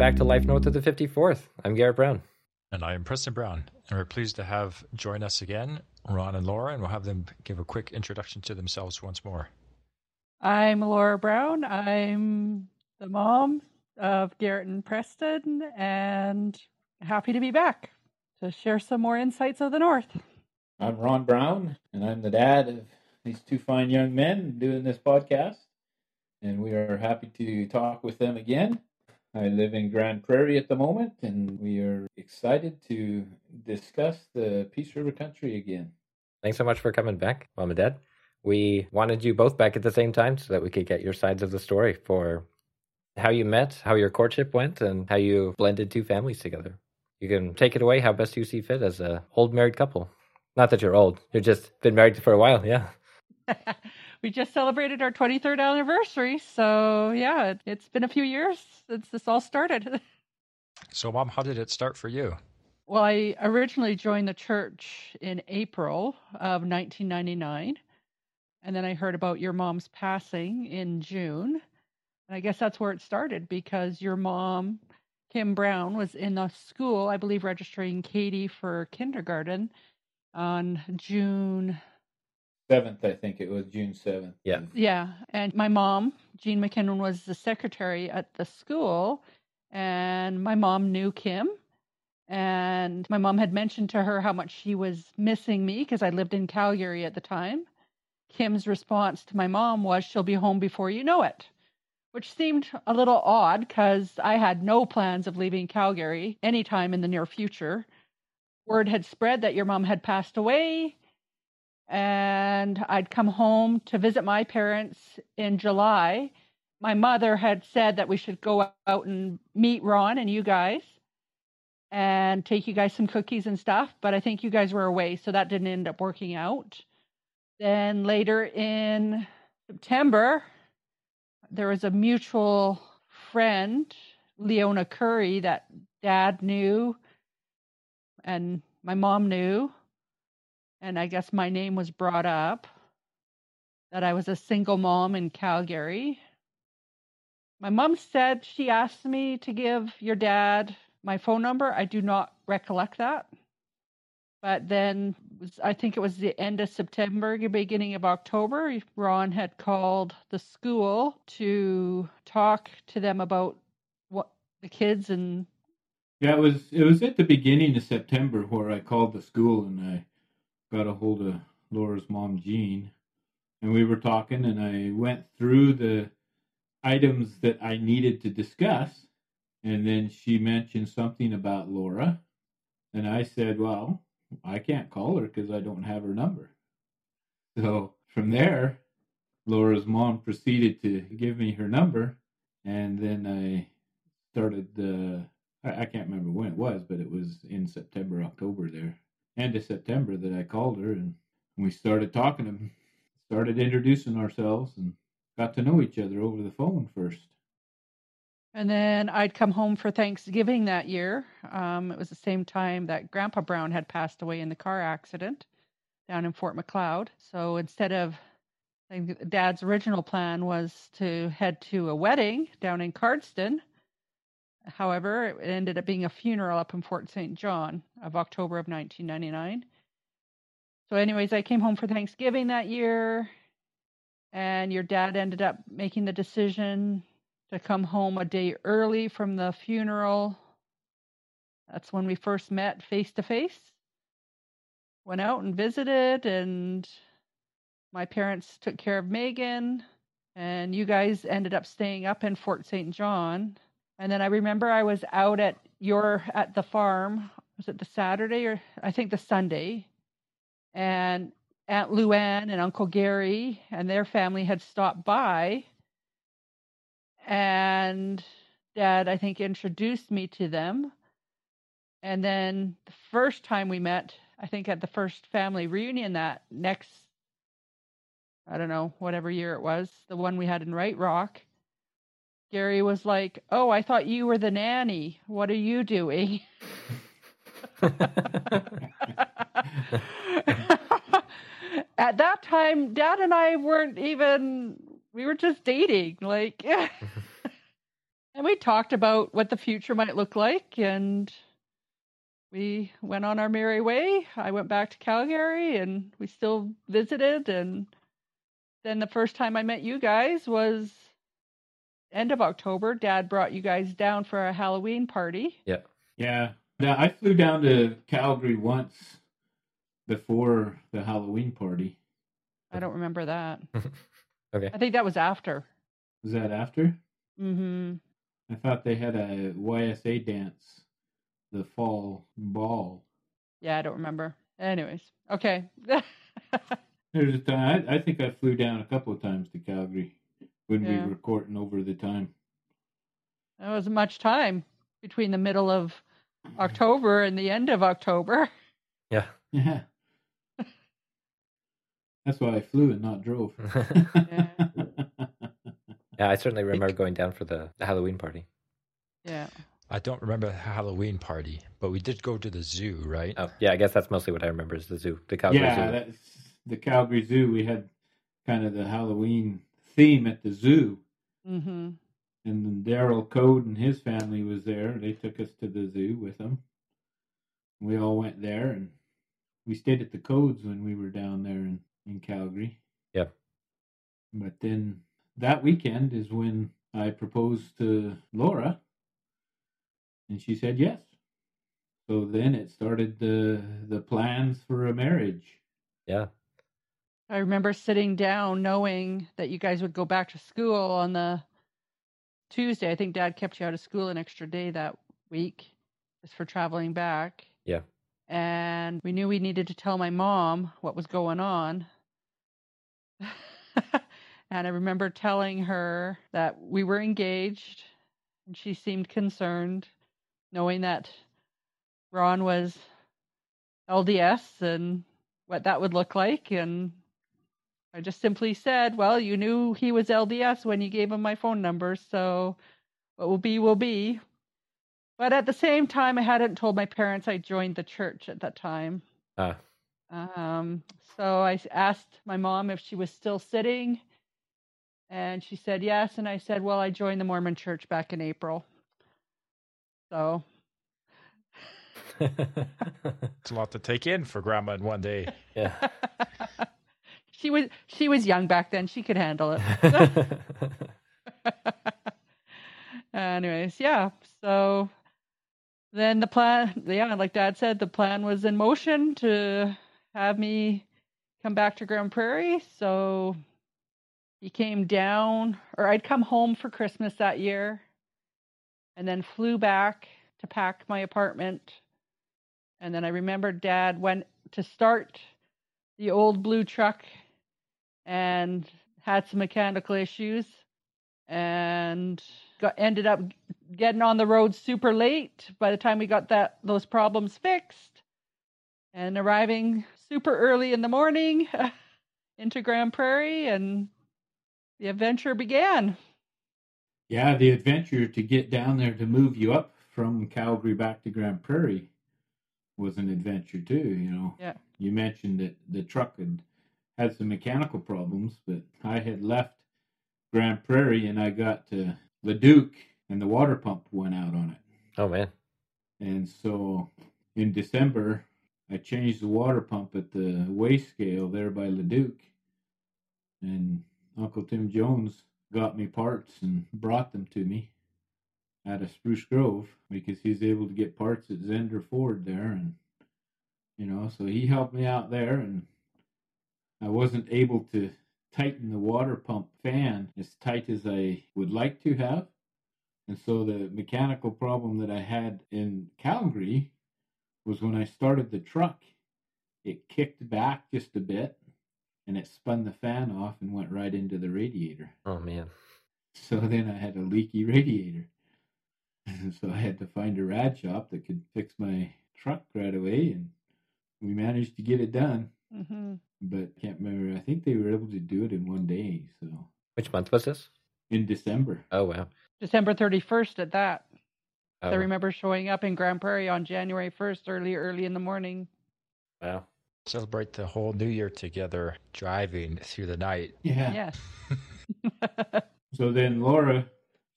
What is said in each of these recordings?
back to Life North of the 54th. I'm Garrett Brown. And I am Preston Brown. And we're pleased to have join us again Ron and Laura, and we'll have them give a quick introduction to themselves once more. I'm Laura Brown. I'm the mom of Garrett and Preston, and happy to be back to share some more insights of the North. I'm Ron Brown, and I'm the dad of these two fine young men doing this podcast. And we are happy to talk with them again. I live in Grande Prairie at the moment, and we are excited to discuss the Peace River country again. Thanks so much for coming back, Mom and Dad. We wanted you both back at the same time so that we could get your sides of the story for how you met, how your courtship went, and how you blended two families together. You can take it away how best you see fit as a old married couple. Not that you're old, you've just been married for a while, yeah. we just celebrated our 23rd anniversary, so yeah, it's been a few years since this all started. so, Mom, how did it start for you? Well, I originally joined the church in April of 1999. And then I heard about your mom's passing in June. And I guess that's where it started because your mom, Kim Brown, was in the school, I believe, registering Katie for kindergarten on June 7th, I think it was June 7th. Yeah. Yeah. And my mom, Jean McKinnon, was the secretary at the school. And my mom knew Kim and my mom had mentioned to her how much she was missing me because I lived in Calgary at the time. Kim's response to my mom was, She'll be home before you know it, which seemed a little odd because I had no plans of leaving Calgary anytime in the near future. Word had spread that your mom had passed away, and I'd come home to visit my parents in July. My mother had said that we should go out and meet Ron and you guys and take you guys some cookies and stuff, but I think you guys were away, so that didn't end up working out. Then later in September, there was a mutual friend, Leona Curry, that dad knew and my mom knew. And I guess my name was brought up that I was a single mom in Calgary. My mom said she asked me to give your dad my phone number. I do not recollect that. But then I think it was the end of September, beginning of October, Ron had called the school to talk to them about what the kids and yeah, it was it was at the beginning of September where I called the school and I got a hold of Laura's mom Jean and we were talking and I went through the items that I needed to discuss and then she mentioned something about Laura. And I said, Well, I can't call her because I don't have her number. So from there, Laura's mom proceeded to give me her number. And then I started the, I, can't remember when it was, but it was in September, October there, end of September that I called her. And we started talking and started introducing ourselves and got to know each other over the phone first. And then I'd come home for Thanksgiving that year. Um, it was the same time that Grandpa Brown had passed away in the car accident down in Fort Macleod. So instead of Dad's original plan was to head to a wedding down in Cardston. However, it ended up being a funeral up in Fort St. John of October of 1999. So, anyways, I came home for Thanksgiving that year, and your dad ended up making the decision to come home a day early from the funeral. That's when we first met face to face. Went out and visited, and my parents took care of Megan, and you guys ended up staying up in Fort St. John. And then I remember I was out at your at the farm. Was it the Saturday or I think the Sunday? And Aunt Luann and Uncle Gary and their family had stopped by and dad i think introduced me to them and then the first time we met i think at the first family reunion that next i don't know whatever year it was the one we had in right rock gary was like oh i thought you were the nanny what are you doing at that time dad and i weren't even we were just dating like And we talked about what the future might look like, and we went on our merry way. I went back to Calgary, and we still visited. And then the first time I met you guys was end of October. Dad brought you guys down for a Halloween party. Yeah. Yeah. Now I flew down to Calgary once before the Halloween party. I don't remember that. Okay. I think that was after. Was that after? Mm-hmm. I thought they had a YSA dance, the fall ball. Yeah, I don't remember. Anyways, okay. There's a time I, I think I flew down a couple of times to Calgary when Yeah. we were courting over the time. There wasn't much time between the middle of October and the end of October. Yeah. Yeah. That's why I flew and not drove. Yeah. Yeah, I certainly remember going down for the, the Halloween party. Yeah. I don't remember the Halloween party, but we did go to the zoo, right? Oh, yeah, I guess that's mostly what I remember is the zoo, the Calgary yeah, Zoo. that's the Calgary Zoo. We had kind of the Halloween theme at the zoo, Mm-hmm. and then Daryl Code and his family was there. They took us to the zoo with them. We all went there, and we stayed at the Codes when we were down there in, in Calgary. Yep. But then that weekend is when I proposed to Laura, and she said yes. So then it started the the plans for a marriage. Yeah. I remember sitting down knowing that you guys would go back to school on the Tuesday. I think Dad kept you out of school an extra day that week just for traveling back. Yeah. And we knew we needed to tell my mom what was going on. and I remember telling her that we were engaged, and she seemed concerned, knowing that Ron was LDS and what that would look like. And I just simply said, Well, you knew he was LDS when you gave him my phone number, so what will be, will be. But at the same time, I hadn't told my parents I joined the church at that time. Ah, Um, so I asked my mom if she was still sitting, and she said yes. And I said, Well, I joined the Mormon church back in April. So, It's a lot to take in for Grandma in one day. yeah. she was she was young back then; she could handle it. Anyways, yeah. So then the plan, yeah, like Dad said, the plan was in motion to have me come back to Grande Prairie. So he came down, or I'd come home for Christmas that year, and then flew back to pack my apartment. And then I remember Dad went to start the old blue truck and had some mechanical issues and got ended up getting on the road super late by the time we got that those problems fixed and arriving super early in the morning into Grande Prairie and the adventure began. Yeah, the adventure to get down there to move you up from Calgary back to Grande Prairie was an adventure too. You know. Yeah. You mentioned that the truck had had some mechanical problems, but I had left Grande Prairie and I got to Leduc and the water pump went out on it. oh man. And so in December, I changed the water pump at the weigh scale there by Leduc. And Uncle Tim Jones got me parts and brought them to me out of Spruce Grove because he's able to get parts at Zender Ford there. And, you know, so he helped me out there. And I wasn't able to tighten the water pump fan as tight as I would like to have. And so the mechanical problem that I had in Calgary was when I started the truck, it kicked back just a bit and it spun the fan off and went right into the radiator. Oh man. So then I had a leaky radiator. And so I had to find a rad shop that could fix my truck right away and we managed to get it done. hmm But can't remember. I think they were able to do it in one day. So Which month was this? in December. Oh wow. December 31st at that. Oh, I remember showing up in Grande Prairie on January 1st, early, early in the morning. Wow. Celebrate the whole New Year together, driving through the night. Yeah. Yes. So then Laura,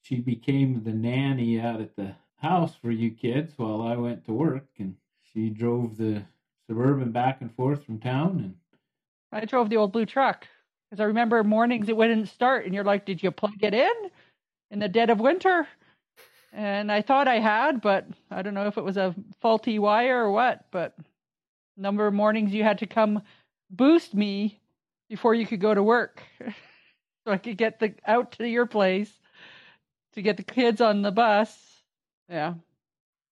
she became the nanny out at the house for you kids while I went to work, and she drove the suburban back and forth from town. And I drove the old blue truck because I remember mornings it wouldn't start, and you're like, "Did you plug it in in the dead of winter?" And I thought I had, but I don't know if it was a faulty wire or what. But number of mornings you had to come boost me before you could go to work, so I could get the out to your place to get the kids on the bus. Yeah.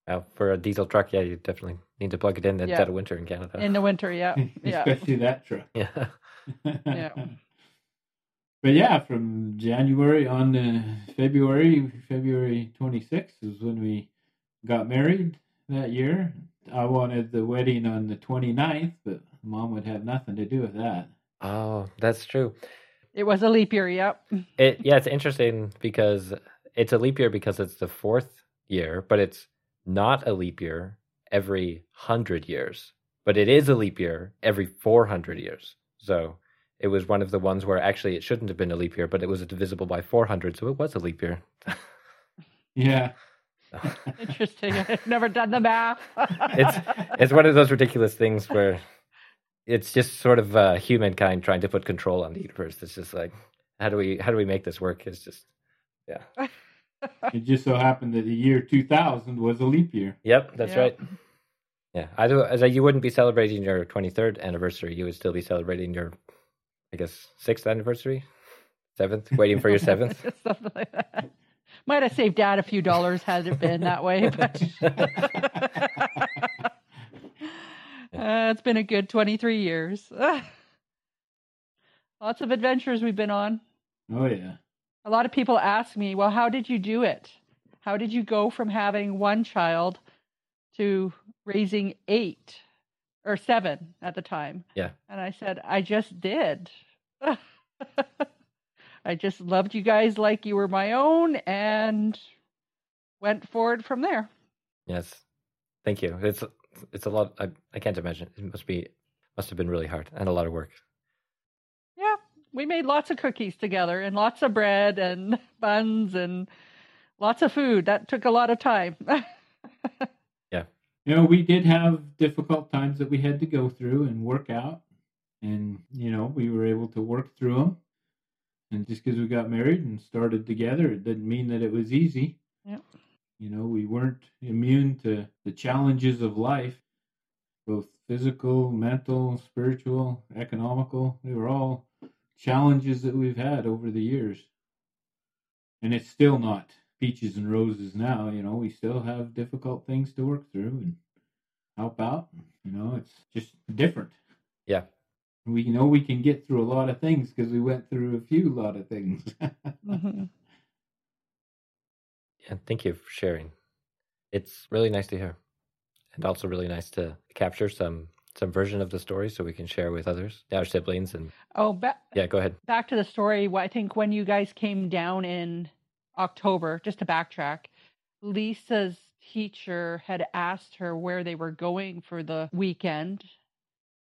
Well, for a diesel truck, yeah, you definitely need to plug it in instead Yeah. of winter in Canada. In the winter, yeah. Yeah. especially that truck. yeah. Yeah. But yeah, from January on to February, February 26th is when we got married that year. I wanted the wedding on the 29th, but mom would have nothing to do with that. Oh, that's true. It was a leap year, yep. It yeah, it's interesting because it's a leap year because it's the fourth year, but it's not a leap year every hundred years. But it is a leap year every four hundred years. So it was one of the ones where actually it shouldn't have been a leap year, but it was divisible by four hundred, so it was a leap year. Yeah. Interesting. I've never done the math. It's it's one of those ridiculous things where it's just sort of uh, humankind trying to put control on the universe. It's just like how do we how do we make this work? It's just yeah. It just so happened that the year 2000 was a leap year. Yep, that's Yeah. right. Yeah, I do. As you wouldn't be celebrating your 23rd anniversary, you would still be celebrating your, I guess, sixth anniversary, seventh, waiting for your seventh. Something like that. Might have saved dad a few dollars had it been that way, but uh, it's been a good 23 years. Lots of adventures we've been on. Oh, yeah. A lot of people ask me, well, how did you do it? How did you go from having one child to raising eight or seven at the time? Yeah. And I said, I just did. I just loved you guys like you were my own and went forward from there. Yes, thank you. It's it's a lot. I I can't imagine. It must be must have been really hard and a lot of work. Yeah, we made lots of cookies together and lots of bread and buns and lots of food. That took a lot of time. Yeah. You know, we did have difficult times that we had to go through and work out. And, you know, we were able to work through them. And just because we got married and started together, it didn't mean that it was easy. Yep. You know, we weren't immune to the challenges of life, both physical, mental, spiritual, economical. They were all challenges that we've had over the years. And it's still not peaches and roses now. You know, we still have difficult things to work through and help out. You know, it's just different. Yeah. We know we can get through a lot of things because we went through a few lot of things. Mhm. Yeah, thank you for sharing. It's really nice to hear, and also really nice to capture some some version of the story so we can share with others, our siblings, and Oh, ba- yeah, go ahead. back to the story. I think when you guys came down in October, just to backtrack, Lisa's teacher had asked her where they were going for the weekend.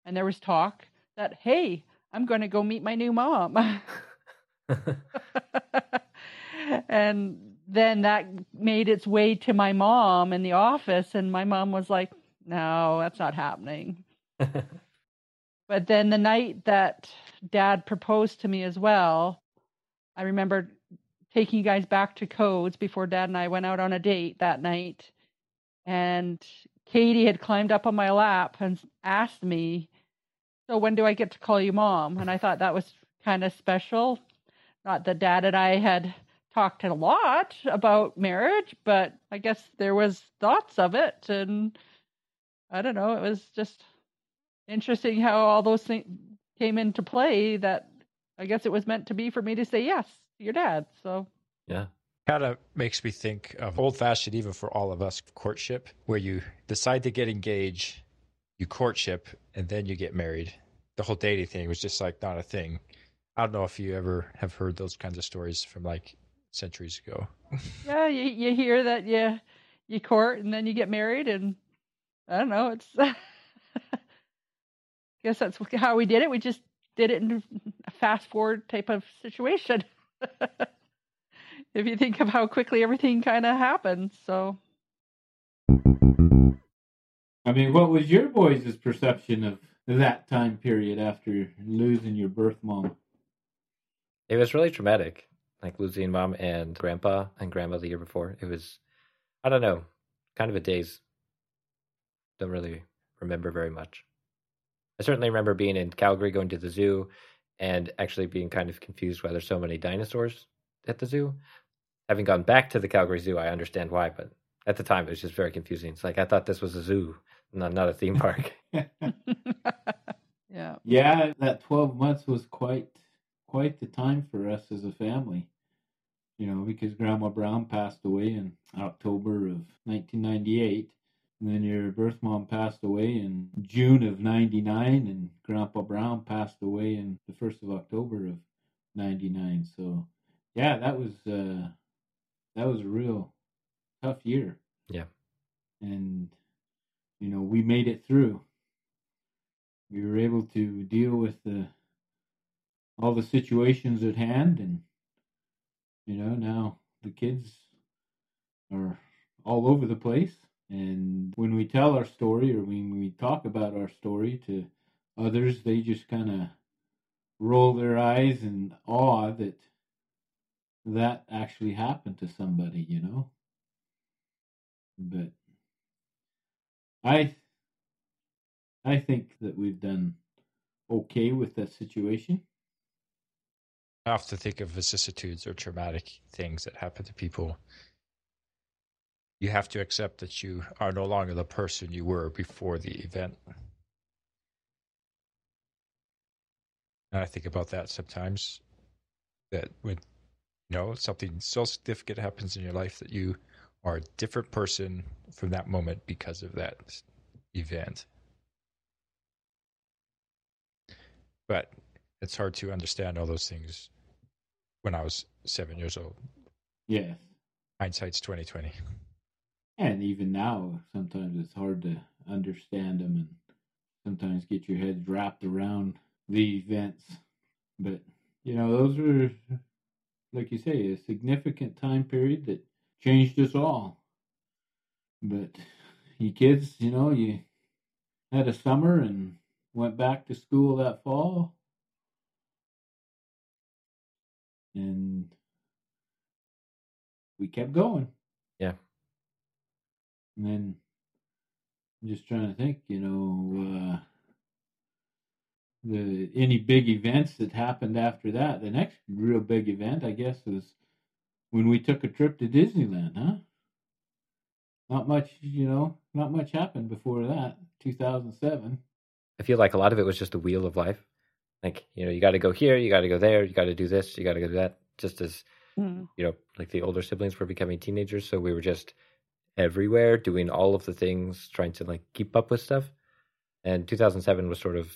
And there was talk that, hey, I'm going to go meet my new mom. and then that made its way to my mom in the office. And my mom was like, no, that's not happening. But then the night that dad proposed to me as well, I remember taking you guys back to codes before dad and I went out on a date that night. And Katie had climbed up on my lap and asked me, So when do I get to call you mom? And I thought that was kind of special. Not that dad and I had talked a lot about marriage, but I guess there was thoughts of it. And I don't know, it was just interesting how all those things came into play that I guess it was meant to be for me to say yes to your dad. So yeah, Kind of makes me think of old fashioned, even for all of us, courtship, where you decide to get engaged, you courtship, and then you get married. The whole dating thing was just like not a thing. I don't know if you ever have heard those kinds of stories from like centuries ago. yeah, you you hear that you you court and then you get married and I don't know, it's guess that's how we did it. We just did it in a fast forward type of situation. if you think of how quickly everything kind of happened. So I mean, what was your boys' perception of that time period after losing your birth mom? It was really traumatic, like losing mom and grandpa and grandma the year before. It was, I don't know, kind of a daze. Don't really remember very much. I certainly remember being in Calgary going to the zoo and actually being kind of confused why there's so many dinosaurs at the zoo. Having gone back to the Calgary Zoo, I understand why, but at the time it was just very confusing. It's like I thought this was a zoo, not not a theme park. yeah. Yeah, that 12 months was quite quite the time for us as a family. You know, because Grandma Brown passed away in October of 1998. And then your birth mom passed away in June of 99, and Grandpa Brown passed away in the 1st of October of 99. So, yeah, that was uh, that was a real tough year. Yeah. And, you know, we made it through. We were able to deal with the all the situations at hand and you know now the kids are all over the place and when we tell our story or when we talk about our story to others they just kind of roll their eyes in awe that that actually happened to somebody you know but i i think that we've done okay with that situation I have to think of vicissitudes or traumatic things that happen to people. You have to accept that you are no longer the person you were before the event. And I think about that sometimes. That when you know something so significant happens in your life that you are a different person from that moment because of that event. But it's hard to understand all those things when I was seven years old. yes Hindsight's twenty twenty. And even now, sometimes it's hard to understand them and sometimes get your head wrapped around the events. But, you know, those were, like you say, a significant time period that changed us all. But you kids, you know, you had a summer and went back to school that fall. And we kept going. Yeah. And then I'm just trying to think, you know, uh, the any big events that happened after that. The next real big event, I guess, was when we took a trip to Disneyland, huh? Not much, you know, not much happened before that. 2007. I feel like a lot of it was just the wheel of life. Like, you know, you got to go here, you got to go there, you got to do this, you got to go do that. Just as, Mm. you know, like the older siblings were becoming teenagers. So we were just everywhere doing all of the things, trying to like keep up with stuff. And 2007 was sort of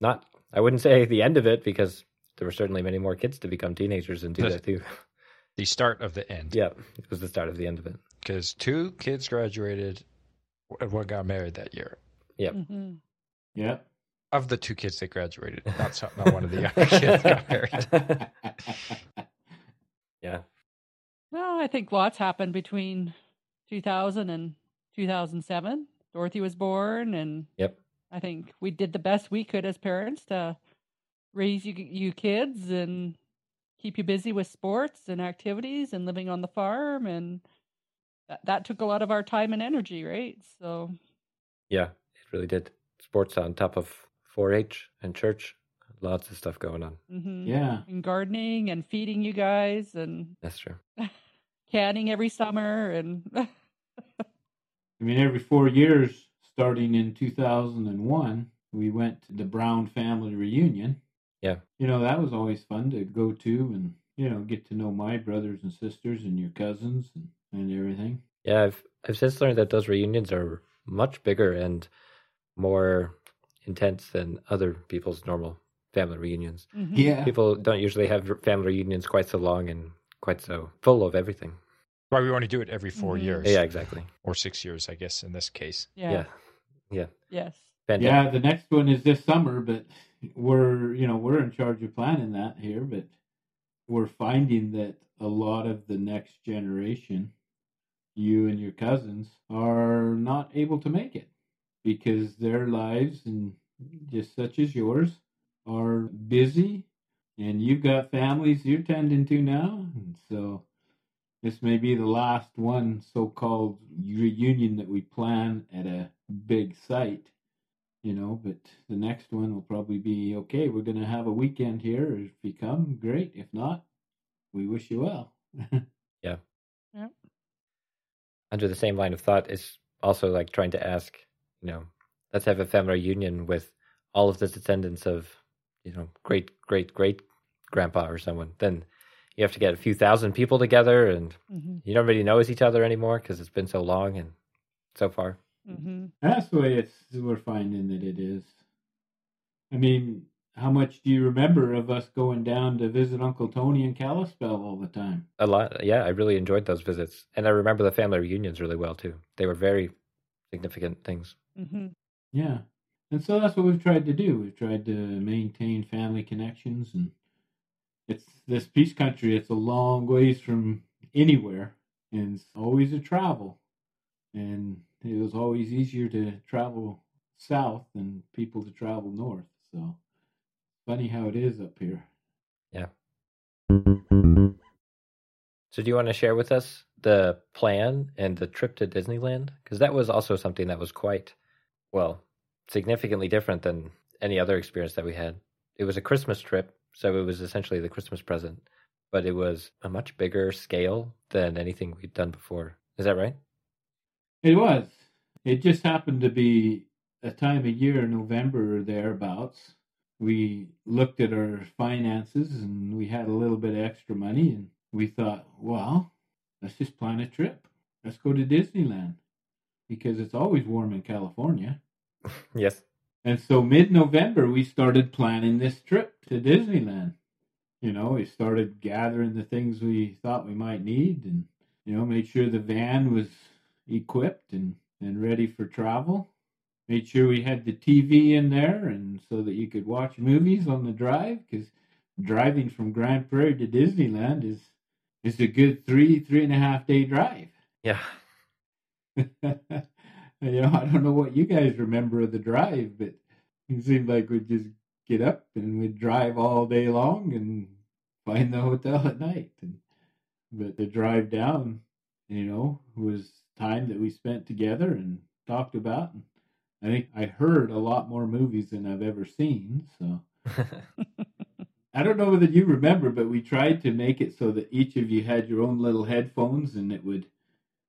not, I wouldn't say the end of it because there were certainly many more kids to become teenagers and do Yes. that too. The start of the end. yeah, it was the start of the end of it. Because two kids graduated and one got married that year. Mhm. Yeah. Of the two kids that graduated, not, some, not one of the younger kids got married. yeah. Well, I think lots happened between 2000 and 2007. Dorothy was born, and Yep. I think we did the best we could as parents to raise you, you kids and keep you busy with sports and activities and living on the farm. And that, that took a lot of our time and energy, right? So, Yeah, it really did. Sports on top of 4 H and church. Lots of stuff going on. mhm. yeah. and gardening and feeding you guys and That's true. canning every summer. And I mean, every four years, starting in 2001, we went to the Brown family reunion. Yeah. You know, that was always fun to go to and, you know, get to know my brothers and sisters and your cousins and, and everything. Yeah, I've I've since learned that those reunions are much bigger and more intense than other people's normal family reunions. Mhm. Yeah. People don't usually have family reunions quite so long and quite so full of everything. Why we only do it every 4 Mhm. years. Yeah, exactly. Or six years, I guess, in this case. yeah. Yeah. Yeah. Yes. Pandemic. Yeah, the next one is this summer, but we're, you know, we're in charge of planning that here, but we're finding that a lot of the next generation, you and your cousins, are not able to make it because their lives and just such as yours are busy and you've got families you're tending to now and so this may be the last one so-called reunion that we plan at a big site you know but the next one will probably be okay we're going to have a weekend here. If you come great. If not we wish you well. Yeah. Yeah. Under the same line of thought is also like trying to ask you know let's have a family reunion with all of the descendants of you know great great great grandpa or someone. Then you have to get a few thousand people together and mm-hmm. you don't really know each other anymore because it's been so long and so far. Mm-hmm. that's the way it's we're finding that it is. I mean how much do you remember of us going down to visit uncle tony in kalispell all the time? A lot yeah i really enjoyed those visits. And i remember the family reunions really well too. They were very significant things. Mm-hmm. yeah. And so that's what we've tried to do. We've tried to maintain family connections and it's this peace country. It's a long ways from anywhere, and it's always a travel. And it was always easier to travel south than people to travel north. So funny how it is up here. Yeah. So, do you want to share with us the plan and the trip to Disneyland? Because that was also something that was quite, well, significantly different than any other experience that we had. It was a Christmas trip, so it was essentially the Christmas present, but it was a much bigger scale than anything we'd done before. Is that right? It was. It just happened to be a time of year, November or thereabouts. We looked at our finances and we had a little bit of extra money, and we thought, well, let's just plan a trip. Let's go to Disneyland because it's always warm in California. yes. And so mid November, we started planning this trip to Disneyland. You know, we started gathering the things we thought we might need and, you know, made sure the van was equipped and, and ready for travel. Made sure we had the TV in there and so that you could watch movies on the drive because driving from Grande Prairie to Disneyland is is a good three, three and a half day drive. Yeah. you know, I don't know what you guys remember of the drive, but it seemed like we'd just get up and we'd drive all day long and find the hotel at night. And, but the drive down, you know, was time that we spent together and talked about. And I think I heard a lot more movies than I've ever seen. So I don't know whether you remember, but we tried to make it so that each of you had your own little headphones and it would,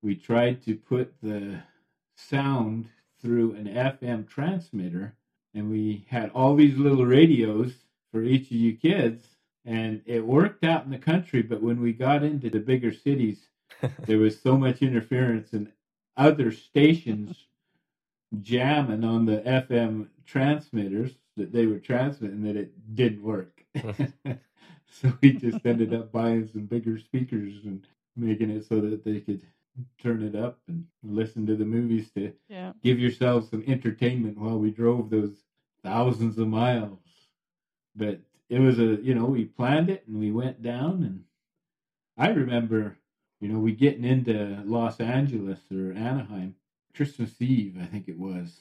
we tried to put the sound through an FM transmitter, and we had all these little radios for each of you kids, and it worked out in the country. But when we got into the bigger cities, there was so much interference and other stations jamming on the FM transmitters that they were transmitting that it didn't work. so we just ended up buying some bigger speakers and making it so that they could turn it up and listen to the movies to yeah. give yourselves some entertainment while we drove those thousands of miles. But it was a, you know, we planned it and we went down and I remember, you know, we getting into Los Angeles or Anaheim Christmas Eve, I think it was.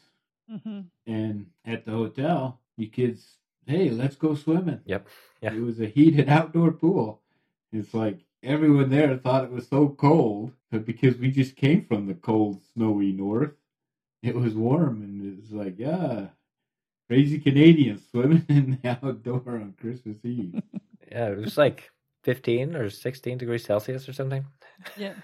Mm-hmm. And at the hotel, you kids, hey, let's go swimming. Yep. Yeah. It was a heated outdoor pool. It's like everyone there thought it was so cold, but because we just came from the cold, snowy north, it was warm, and it was like, yeah, crazy Canadians swimming in the outdoor on Christmas Eve. yeah, it was like 15 or 16 degrees Celsius or something. Yeah.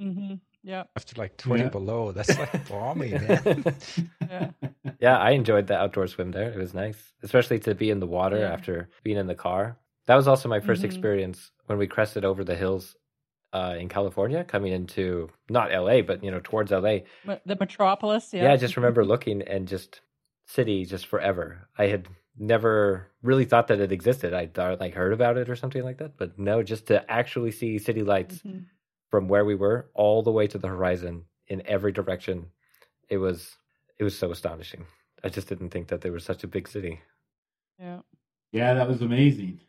Mm-hmm. Yeah. After like 20 yeah. below, that's like balmy, man. yeah. Yeah, I enjoyed the outdoor swim there. It was nice, especially to be in the water yeah. after being in the car. That was also my 1st mm-hmm. experience when we crested over the hills uh, in California, coming into not LA, but you know towards LA, the metropolis. Yeah, yeah. I just remember looking and just city just forever. I had never really thought that it existed. I thought like heard about it or something like that, but no, just to actually see city lights mm-hmm. from where we were all the way to the horizon in every direction, it was it was so astonishing. I just didn't think that there was such a big city. Yeah. Yeah, that was amazing.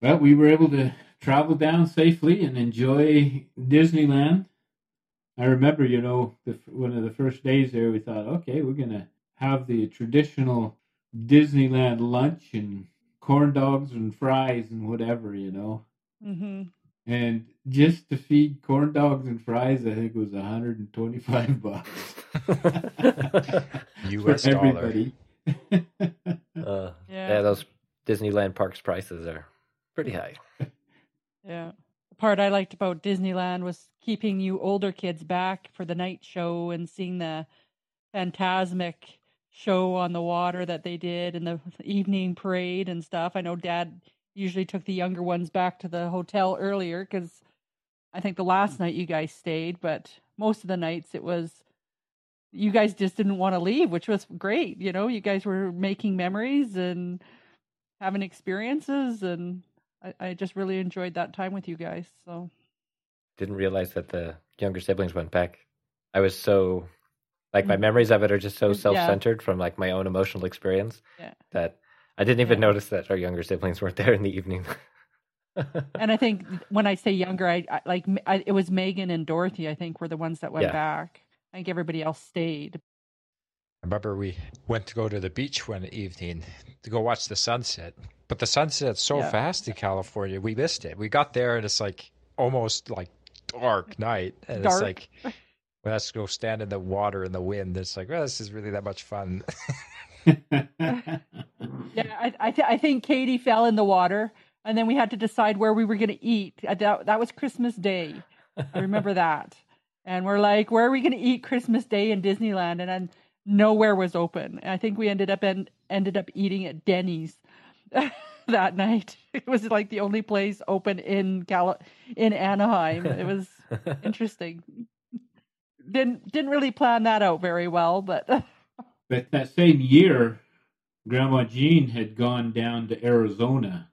Well, we were able to travel down safely and enjoy Disneyland. I remember, you know, the, one of the first days there, we thought, okay, we're going to have the traditional Disneyland lunch and corn dogs and fries and whatever, you know. hmm And just to feed corn dogs and fries, I think was 125 bucks. US dollar. Uh, Yeah. yeah, those Disneyland parks prices are pretty high. Yeah. The part I liked about Disneyland was keeping you older kids back for the night show and seeing the Fantasmic show on the water that they did and the evening parade and stuff. I know dad usually took the younger ones back to the hotel earlier because I think the last hmm. night you guys stayed, but most of the nights it was you guys just didn't want to leave, which was great. You know, you guys were making memories and having experiences and I, I just really enjoyed that time with you guys. So Didn't realize that the younger siblings went back. I was so like my Mhm. memories of it are just so self-centered from like my own emotional experience Yeah. that I didn't even Yeah. notice that our younger siblings weren't there in the evening. and I think when I say younger, I, I like I, it was Megan and Dorothy. I think were the ones that went Yeah. back. I think everybody else stayed. I remember we went to go to the beach one evening to go watch the sunset. But the sunset's so Yeah. fast in California, we missed it. We got there and it's like almost like dark night. And it's like, well, let's go stand in the water in the wind. It's like, well, this is really that much fun. Yeah, I I, th- I think Katie fell in the water, and then we had to decide where we were going to eat. Uh, That, that was Christmas Day. I remember that. And we're like, where are we going to eat Christmas Day in Disneyland? And then nowhere was open. I think we ended up en- ended up eating at Denny's that night. It was like the only place open in Cal- in Anaheim. It was interesting. Didn't didn't really plan that out very well, but but that same year, Grandma Jean had gone down to Arizona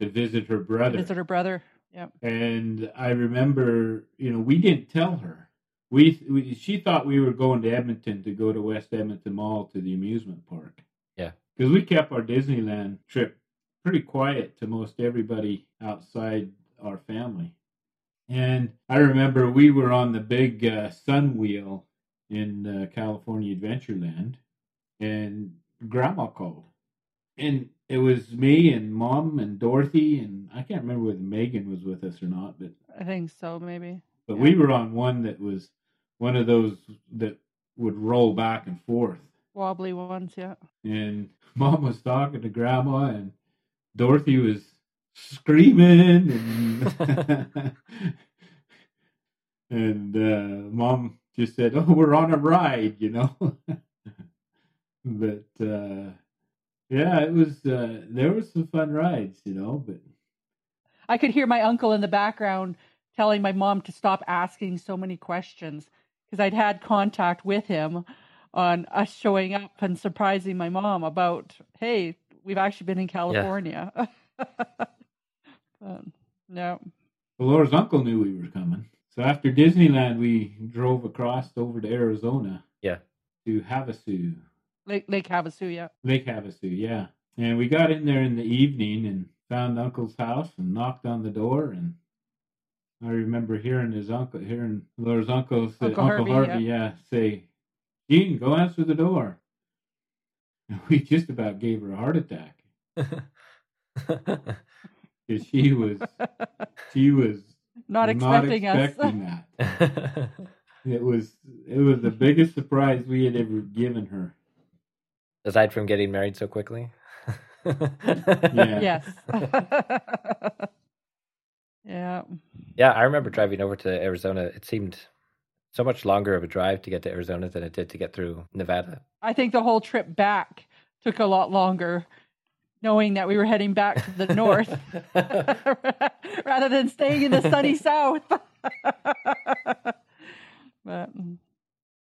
to visit her brother. visit her brother. Yeah. And I remember, you know, we didn't tell her. We, we she thought we were going to Edmonton to go to West Edmonton Mall to the amusement park. Yeah. Because we kept our Disneyland trip pretty quiet to most everybody outside our family. And I remember we were on the big uh, Sun Wheel in uh, California Adventureland, and Grandma called, and it was me and Mom and Dorothy, and I can't remember whether Megan was with us or not, but I think so, maybe. but Yeah. we were on one that was one of those that would roll back and forth, Wobbly ones, yeah. and Mom was talking to Grandma, and Dorothy was screaming and and uh, mom just said oh we're on a ride you know? But uh yeah it was uh there was some fun rides you know but I could hear my uncle in the background telling my mom to stop asking so many questions because I'd had contact with him on us showing up and surprising my mom about, hey, we've actually been in California. Um, but, no. well, Laura's uncle knew we were coming so after Disneyland we drove across over to Arizona Yeah. to Havasu Lake, Lake Havasu, yeah. Lake Havasu, yeah. And we got in there in the evening and found Uncle's house and knocked on the door. And I remember hearing his uncle, hearing Laura's uncle, say, Uncle Uncle, Harvey, Harvey, yeah. say, Jean, go answer the door. And we just about gave her a heart attack because she was she was Not expecting us. expecting that. It was it was the biggest surprise we had ever given her. Aside from getting married so quickly. Yeah. yes. Yeah. Yeah, I remember driving over to Arizona. It seemed so much longer of a drive to get to Arizona than it did to get through Nevada. I think the whole trip back took a lot longer, knowing that we were heading back to the north rather than staying in the sunny south. but mm.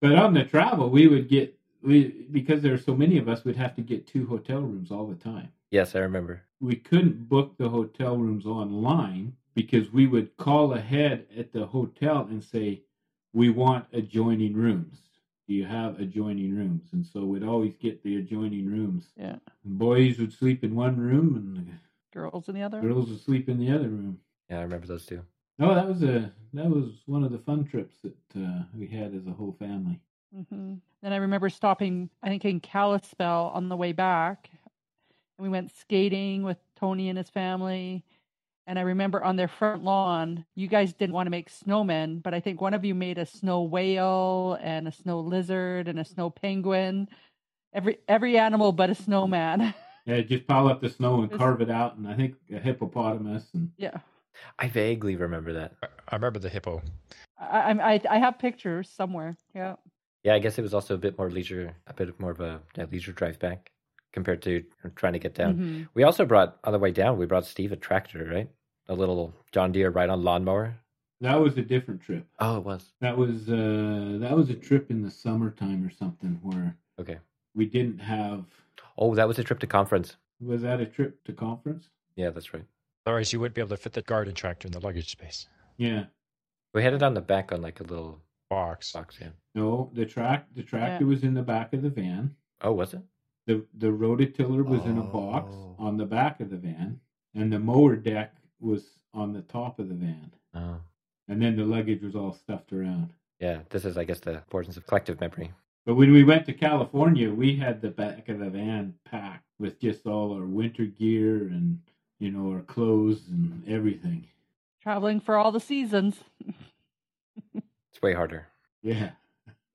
But on the travel, we would get we because there were so many of us, we'd have to get two hotel rooms all the time. Yes, I remember. We couldn't book the hotel rooms online because we would call ahead at the hotel and say, "We want adjoining rooms. Do you have adjoining rooms?" And so we'd always get the adjoining rooms. yeah, The boys would sleep in one room, and girls in the the other. girls would sleep in the other room. Yeah, I remember those two. No, that was a that was one of the fun trips that uh, we had as a whole family. hmm Then I remember stopping, I think, in Kalispell on the way back. And we went skating with Tony and his family. And I remember on their front lawn, you guys didn't want to make snowmen, but I think one of you made a snow whale and a snow lizard and a snow penguin. Every every animal but a snowman. Yeah, just pile up the snow and It's- carve it out, and I think a hippopotamus and yeah. I vaguely remember that. I- I remember the hippo. I, I I I have pictures somewhere. Yeah. Yeah, I guess it was also a bit more leisure, a bit more of a yeah, leisure drive back compared to trying to get down. Mhm. We also brought on the way down. We brought Steve a tractor, right? A little John Deere ride-on lawnmower. that was a different trip. Oh, it was That was uh, that was a trip in the summertime or something where okay. we didn't have. Oh, that was a trip to conference. Was that a trip to conference? Yeah, that's right. Otherwise, you wouldn't be able to fit the garden tractor in the luggage space Yeah. We had it on the back on like a little box. box. Yeah. No, the track the tractor was in the back of the van. Oh, was it? The the rototiller was in a box Oh. on the back of the van, and the mower deck was on the top of the van. Oh, And then the luggage was all stuffed around. yeah. This is, I guess, the importance of collective memory. But when we went to California, we had the back of the van packed with just all our winter gear and you know our clothes and everything. Traveling for all the seasons. It's way harder. Yeah.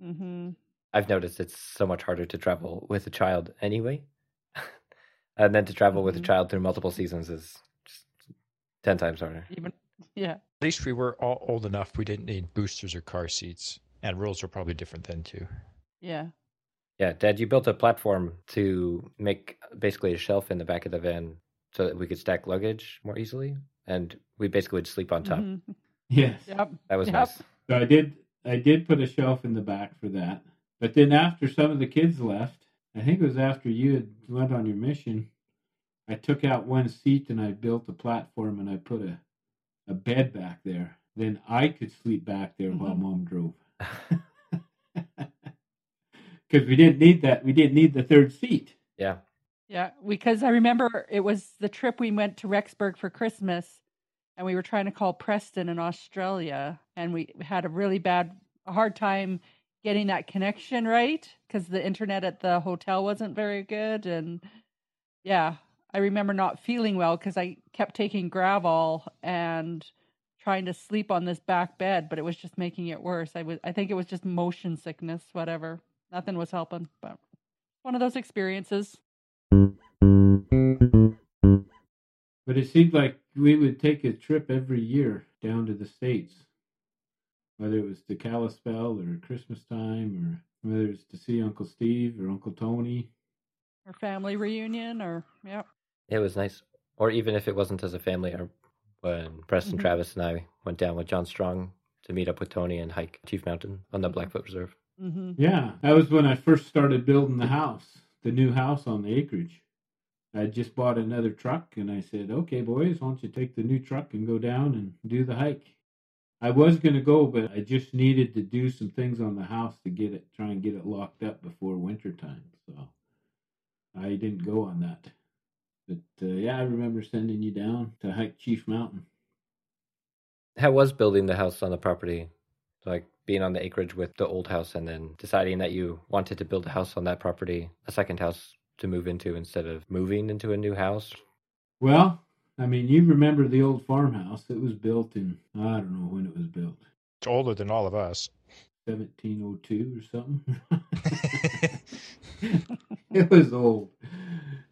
hmm I've noticed it's so much harder to travel with a child anyway. and then to travel with a Mhm. child through multiple seasons is just 10 times harder. Even yeah. At least we were all old enough. We didn't need boosters or car seats, and rules were probably different then too. Yeah. Yeah, Dad, you built a platform to make basically a shelf in the back of the van so that we could stack luggage more easily. And we basically would sleep on top. Mhm. Yes. Yep. That was Yep. nice. So I did I did put a shelf in the back for that. But then after some of the kids left, I think it was after you had went on your mission, I took out one seat and I built a platform and I put a a bed back there. Then I could sleep back there while Mhm. mom drove. Because we didn't need that. We didn't need the third seat. yeah. Yeah, because I remember it was the trip we went to Rexburg for Christmas, and we were trying to call Preston in Australia, and we had a really bad, a hard time getting that connection right because the internet at the hotel wasn't very good, and yeah, I remember not feeling well because I kept taking Gravol and trying to sleep on this back bed, but it was just making it worse. I was, I think it was just motion sickness, whatever. Nothing was helping, but one of those experiences. But it seemed like we would take a trip every year down to the States. Whether it was to Kalispell or Christmas time or whether it's to see Uncle Steve or Uncle Tony. or family reunion or yeah It was nice. Or even if it wasn't as a family, or when Preston, Mhm. Travis, and I went down with John Strong to meet up with Tony and hike Chief Mountain on the Blackfoot Reserve. hmm Yeah, that was when I first started building the house, the new house on the acreage. I just bought another truck and I said, okay, boys, why don't you take the new truck and go down and do the hike? I was going to go, but I just needed to do some things on the house to get it, try and get it locked up before winter time. So I didn't go on that. But uh, yeah, I remember sending you down to hike Chief Mountain. How was building the house on the property? Like being on the acreage with the old house and then deciding that you wanted to build a house on that property, a second house to move into instead of moving into a new house. Well, I mean, you remember the old farmhouse. It was built in, I don't know when it was built. It's older than all of us. 1702 or something. it was old.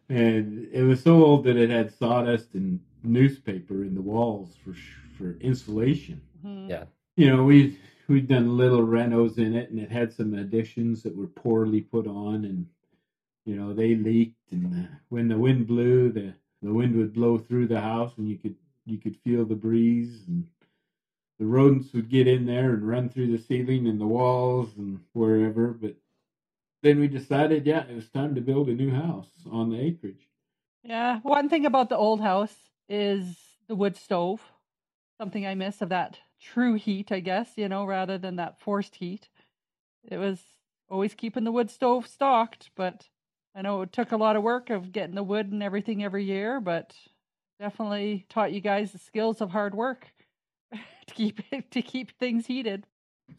And it was so old that it had sawdust and newspaper in the walls for for insulation. Yeah. You know, we we'd done little renos in it and it had some additions that were poorly put on and you know, they leaked and uh, when the wind blew, the the wind would blow through the house and you could you could feel the breeze and the rodents would get in there and run through the ceiling and the walls and wherever. But then we decided, yeah, it was time to build a new house on the acreage. yeah one thing about the old house is the wood stove something i miss of that true heat i guess you know rather than that forced heat it was always keeping the wood stove stocked but i know it took a lot of work of getting the wood and everything every year but definitely taught you guys the skills of hard work to keep to keep things heated.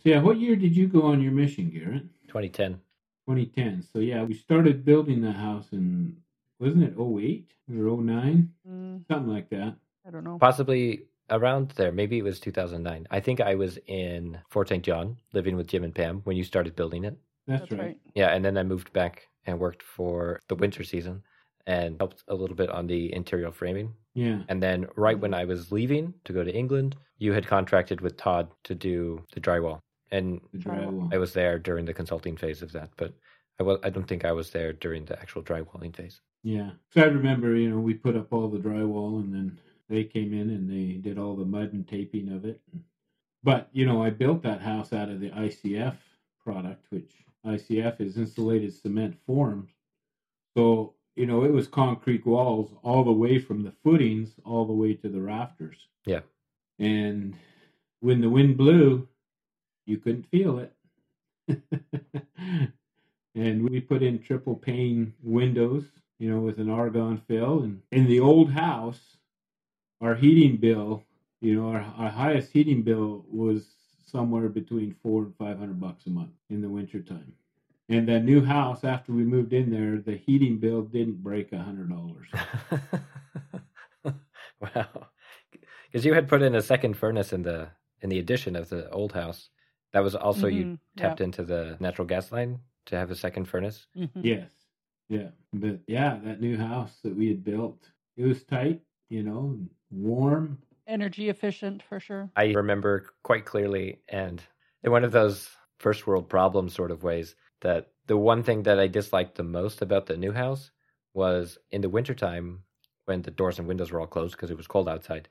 So yeah, what year did you go on your mission, Garrett? 2010. 2010. So yeah, we started building the house in wasn't it 08 or 09? Mm, Something like that. I don't know. Possibly around there. Maybe it was 2009. I think I was in Fort St. John living with Jim and Pam when you started building it. That's, That's right. right. Yeah, and then I moved back and worked for the winter season and helped a little bit on the interior framing. Yeah. And then right mm-hmm. when I was leaving to go to England, you had contracted with Todd to do the drywall. And The Drywall. drywall. I was there during the consulting phase of that, but I was I don't think I was there during the actual drywalling phase. Yeah. So I remember, you know, we put up all the drywall and then they came in and they did all the mud and taping of it. But, you know, I built that house out of the ICF product, which ICF is insulated cement forms. So, you know, it was concrete walls all the way from the footings all the way to the rafters. Yeah. And when the wind blew, you couldn't feel it. and we put in triple pane windows, you know, with an argon fill. And in the old house, our heating bill, you know, our, our highest heating bill was somewhere between four and five hundred bucks a month in the wintertime. And that new house, after we moved in there, the heating bill didn't break a hundred dollars. wow. Because you had put in a second furnace in the in the addition of the old house. That was also you Mhm, yeah. tapped into the natural gas line to have a second furnace. Mhm. Yes. Yeah. But yeah, that new house that we had built, it was tight, you know, warm. Energy efficient for sure. I remember quite clearly, and in one of those first world problem sort of ways, that the one thing that I disliked the most about the new house was in the wintertime when the doors and windows were all closed because it was cold outside.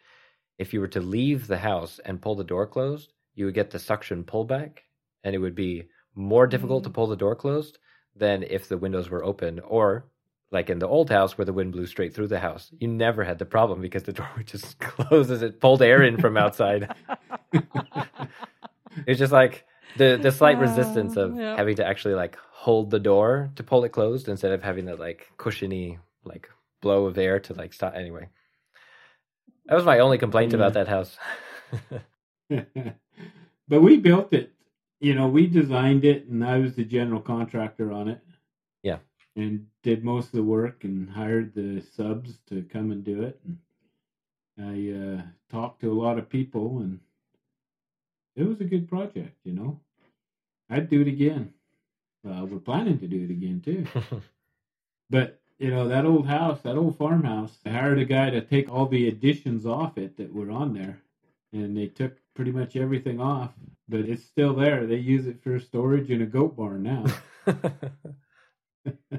If you were to leave the house and pull the door closed, you would get the suction pullback, and it would be more difficult to Mm. pull the door closed than if the windows were open or like in the old house where the wind blew straight through the house. You never had the problem because the door would just close as it pulled air in from outside. It's just like the the slight resistance Uh, of yeah. having to actually like hold the door to pull it closed instead of having that like cushiony like blow of air to like stop. Anyway, that was my only complaint about that house. but we built it. You know, we designed it, and I was the general contractor on it. And did most of the work and hired the subs to come and do it. And I uh, talked to a lot of people, and it was a good project. You know, I'd do it again. Uh, we're planning to do it again too. But you know that old house, that old farmhouse. I hired a guy to take all the additions off it that were on there, and they took pretty much everything off. But it's still there. They use it for storage in a goat barn now.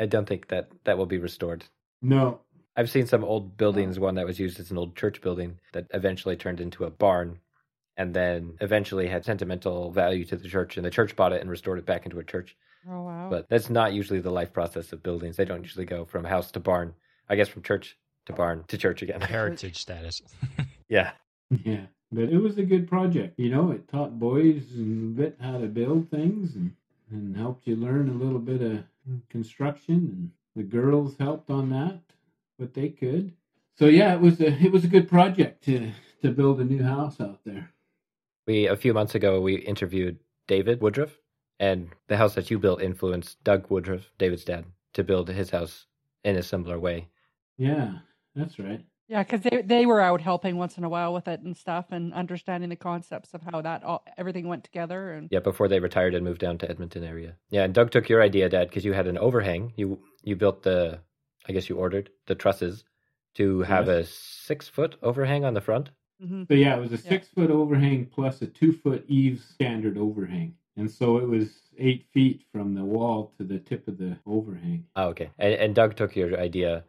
I don't think that that will be restored. no, I've seen some old buildings, one that was used as an old church building that eventually turned into a barn and then eventually had sentimental value to the church and the church bought it and restored it back into a church. Oh wow. But that's not usually the life process of buildings. They don't usually go from house to barn. I guess from church to barn to church again. Heritage status. yeah. yeah. But it was a good project. You know, it taught boys a bit how to build things and, and helped you learn a little bit of hmm. construction. And the girls helped on that, what they could. So yeah, it was a it was a good project to to build a new house out there. We a few months ago we interviewed David Woodruff and the house that you built influenced Doug Woodruff, David's dad, to build his house in a similar way. Yeah, that's right. Yeah, because they they were out helping once in a while with it and stuff, and understanding the concepts of how that all everything went together. And Yeah, before they retired and moved down to Edmonton area. Yeah, and Doug took your idea, Dad, because you had an overhang. You you built the, I guess you ordered the trusses to have Yes. a six foot overhang on the front. Mhm. So yeah, it was a Yeah. six foot overhang plus a two foot eaves standard overhang, and so it was eight feet from the wall to the tip of the overhang. Oh, okay. And, and Doug took your idea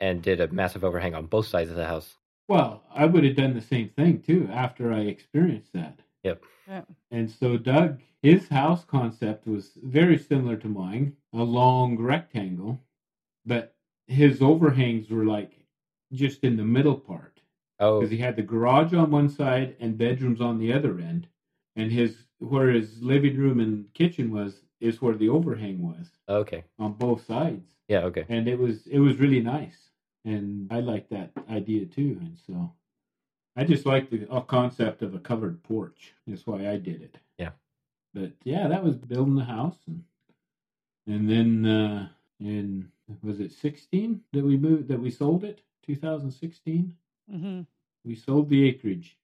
and did a massive overhang on both sides of the house. Well, I would have done the same thing too after I experienced that. Yep. Yeah. And so Doug, his house concept was very similar to mine, a long rectangle, but his overhangs were like just in the middle part Oh, because he had the garage on one side and bedrooms on the other end, and his where his living room and kitchen was is where the overhang was okay. on both sides, Yeah, okay. and it was it was really nice. And I like that idea too. And so I just like the uh, concept of a covered porch. That's why I did it. Yeah. But yeah, that was building the house, and and then uh, in was it sixteen that we moved that we sold it? 2016. Mm-hmm. We sold the acreage.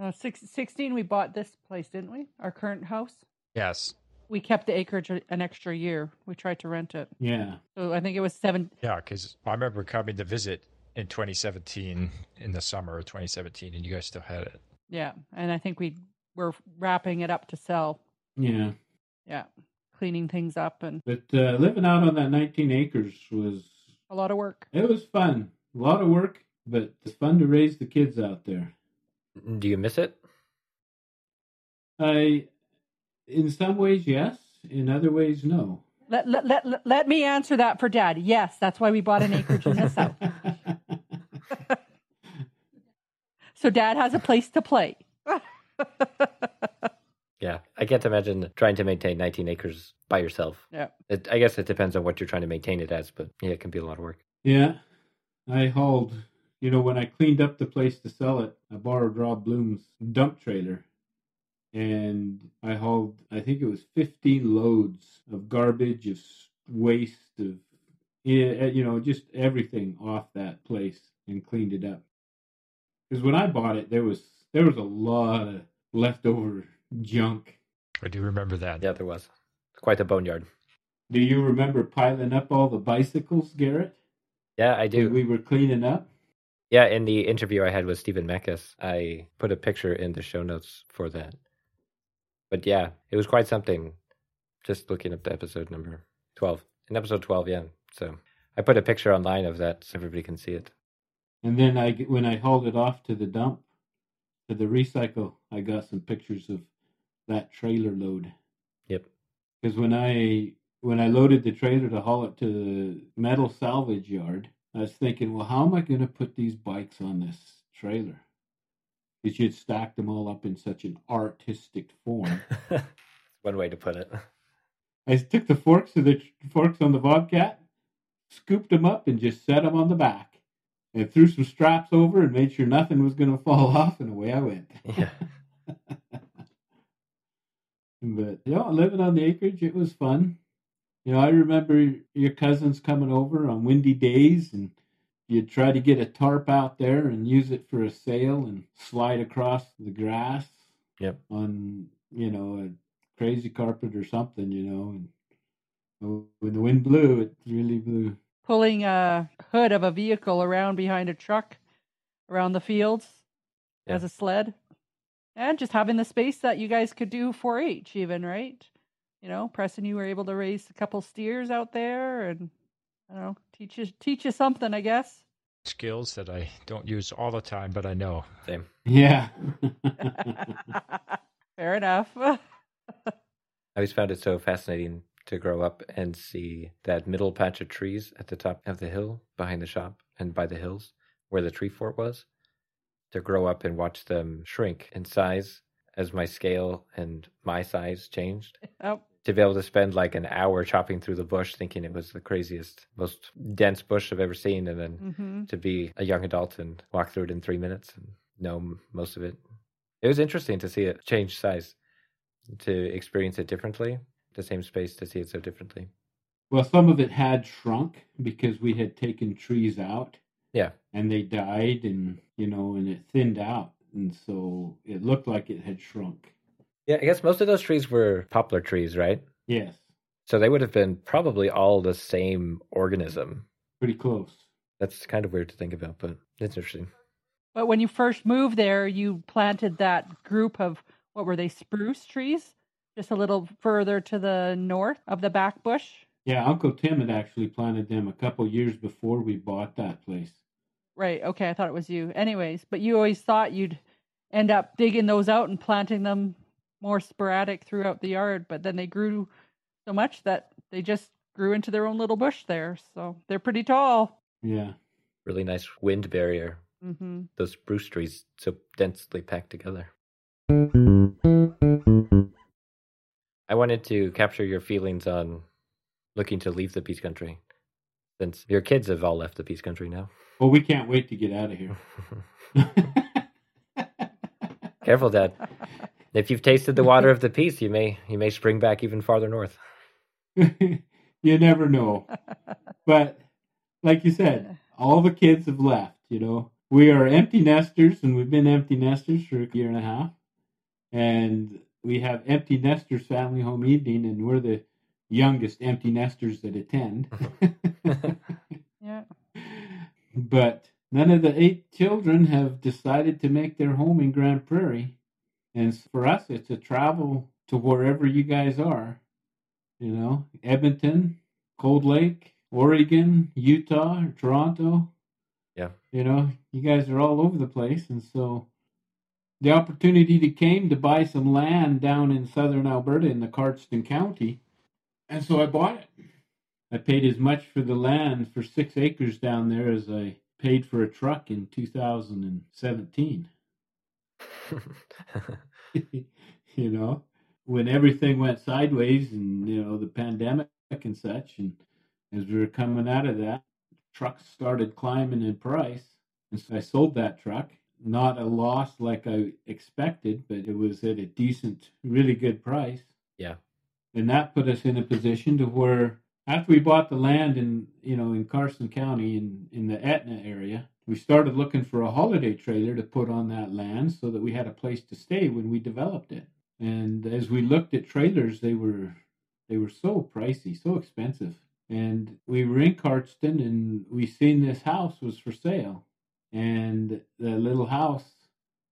Uh, six, 16, we bought this place, didn't we? Our current house. Yes. We kept the acreage an extra year. We tried to rent it. Yeah. So I think it was seven. Yeah, because I remember coming to visit in 2017 in the summer of 2017, and you guys still had it. Yeah. And I think we were wrapping it up to sell. Yeah. Yeah. Cleaning things up and But uh, living out on that 19 acres was a lot of work. it was fun. A lot of work, but it's fun to raise the kids out there. Do you miss it? I, in some ways, yes. In other ways, no. Let, let, let, let- let me answer that for dad. Yes, that's why we bought an acreage in the south. So dad has a place to play. Yeah, I can't imagine trying to maintain 19 acres by yourself. Yeah. It, I guess it depends on what you're trying to maintain it as, but yeah, it can be a lot of work. yeah, I hauled. You know, when I cleaned up the place to sell it, I borrowed Rob Bloom's dump trailer, and I hauled. I think it was 15 loads of garbage, of waste, of eh, eh, you know, just everything off that place and cleaned it up. Because when I bought it, there was there was a lot of leftover junk. I do remember that. Yeah, there was. Quite a boneyard. Do you remember piling up all the bicycles, Garrett? Yeah, I do. We were cleaning up. Yeah, in the interview I had with Stephen Meckes, I put a picture in the show notes for that. But yeah, it was quite something. Just looking up the episode number 12. In episode 12, yeah. So I put a picture online of that so everybody can see it. And then I, when I hauled it off to the dump, to the recycle, I got some pictures of that trailer load. Yep. Because when I when I loaded the trailer to haul it to the metal salvage yard, I was thinking, well, how am I going to put these bikes on this trailer? Because you'd stacked them all up in such an artistic form. One way to put it. I took the forks of the forks on the Bobcat, scooped them up, and just set them on the back, and threw some straps over and made sure nothing was going to fall off, and away I went. Yeah. but yeah, living on the acreage, it was fun. You know, I remember your cousins coming over on windy days, and you'd try to get a tarp out there and use it for a sail and slide across the grass. Yep. On you know a crazy carpet or something, you know, and when the wind blew, it really blew. Pulling a hood of a vehicle around behind a truck around the fields Yeah. as a sled. And just having the space that you guys could do 4 H, even, right? You know, Preston, you were able to raise a couple steers out there and, I don't know, teach you, teach you something, I guess. Skills that I don't use all the time, but I know. Same. Yeah. Fair enough. I always found it so fascinating to grow up and see that middle patch of trees at the top of the hill behind the shop and by the hills where the tree fort was. To grow up and watch them shrink in size as my scale and my size changed. oh, To be able to spend like an hour chopping through the bush thinking it was the craziest, most dense bush I've ever seen, and then hmm to be a young adult and walk through it in three minutes and know most of it. It was interesting to see it change size, to experience it differently, the same space to see it so differently. Well, some of it had shrunk because we had taken trees out. Yeah. And they died and, you know, and it thinned out. And so it looked like it had shrunk. Yeah, I guess most of those trees were poplar trees, right? Yes. So they would have been probably all the same organism. Pretty close. That's kind of weird to think about, but it's interesting. But when you first moved there, you planted that group of, what were they, spruce trees? Just a little further to the north of the back bush? Yeah, Uncle Tim had actually planted them a couple years before we bought that place. Right. Okay. I thought it was you. Anyways, but you always thought you'd end up digging those out and planting them more sporadic throughout the yard, but then they grew so much that they just grew into their own little bush there. So they're pretty tall. Yeah. Really nice wind barrier. hmm Those spruce trees so densely packed together. I wanted to capture your feelings on looking to leave the Peace Country. Since your kids have all left the Peace Country now. Well, we can't wait to get out of here. Careful, Dad. If you've tasted the water of the peace, you may you may spring back even farther north. you never know. But like you said, all the kids have left, you know. We are empty nesters and we've been empty nesters for a year and a half. And we have empty nesters family home evening and we're the youngest empty nesters that attend. Yeah. But none of the eight children have decided to make their home in Grande Prairie. And for us, it's a travel to wherever you guys are. You know, Edmonton, Cold Lake, Oregon, Utah, or Toronto. Yeah. You know, you guys are all over the place. And so the opportunity that came to buy some land down in southern Alberta in the Cardston County. And so I bought it. I paid as much for the land for six acres down there as I paid for a truck in 2017. you know, when everything went sideways and, you know, the pandemic and such, and as we were coming out of that, trucks started climbing in price. And so I sold that truck. Not a loss like I expected, but it was at a decent, really good price. Yeah. And that put us in a position to where after we bought the land in you know in Cardston County in in the Aetna area, we started looking for a holiday trailer to put on that land so that we had a place to stay when we developed it. And as we looked at trailers, they were they were so pricey, so expensive. And we were in Cardston and we seen this house was for sale. And the little house,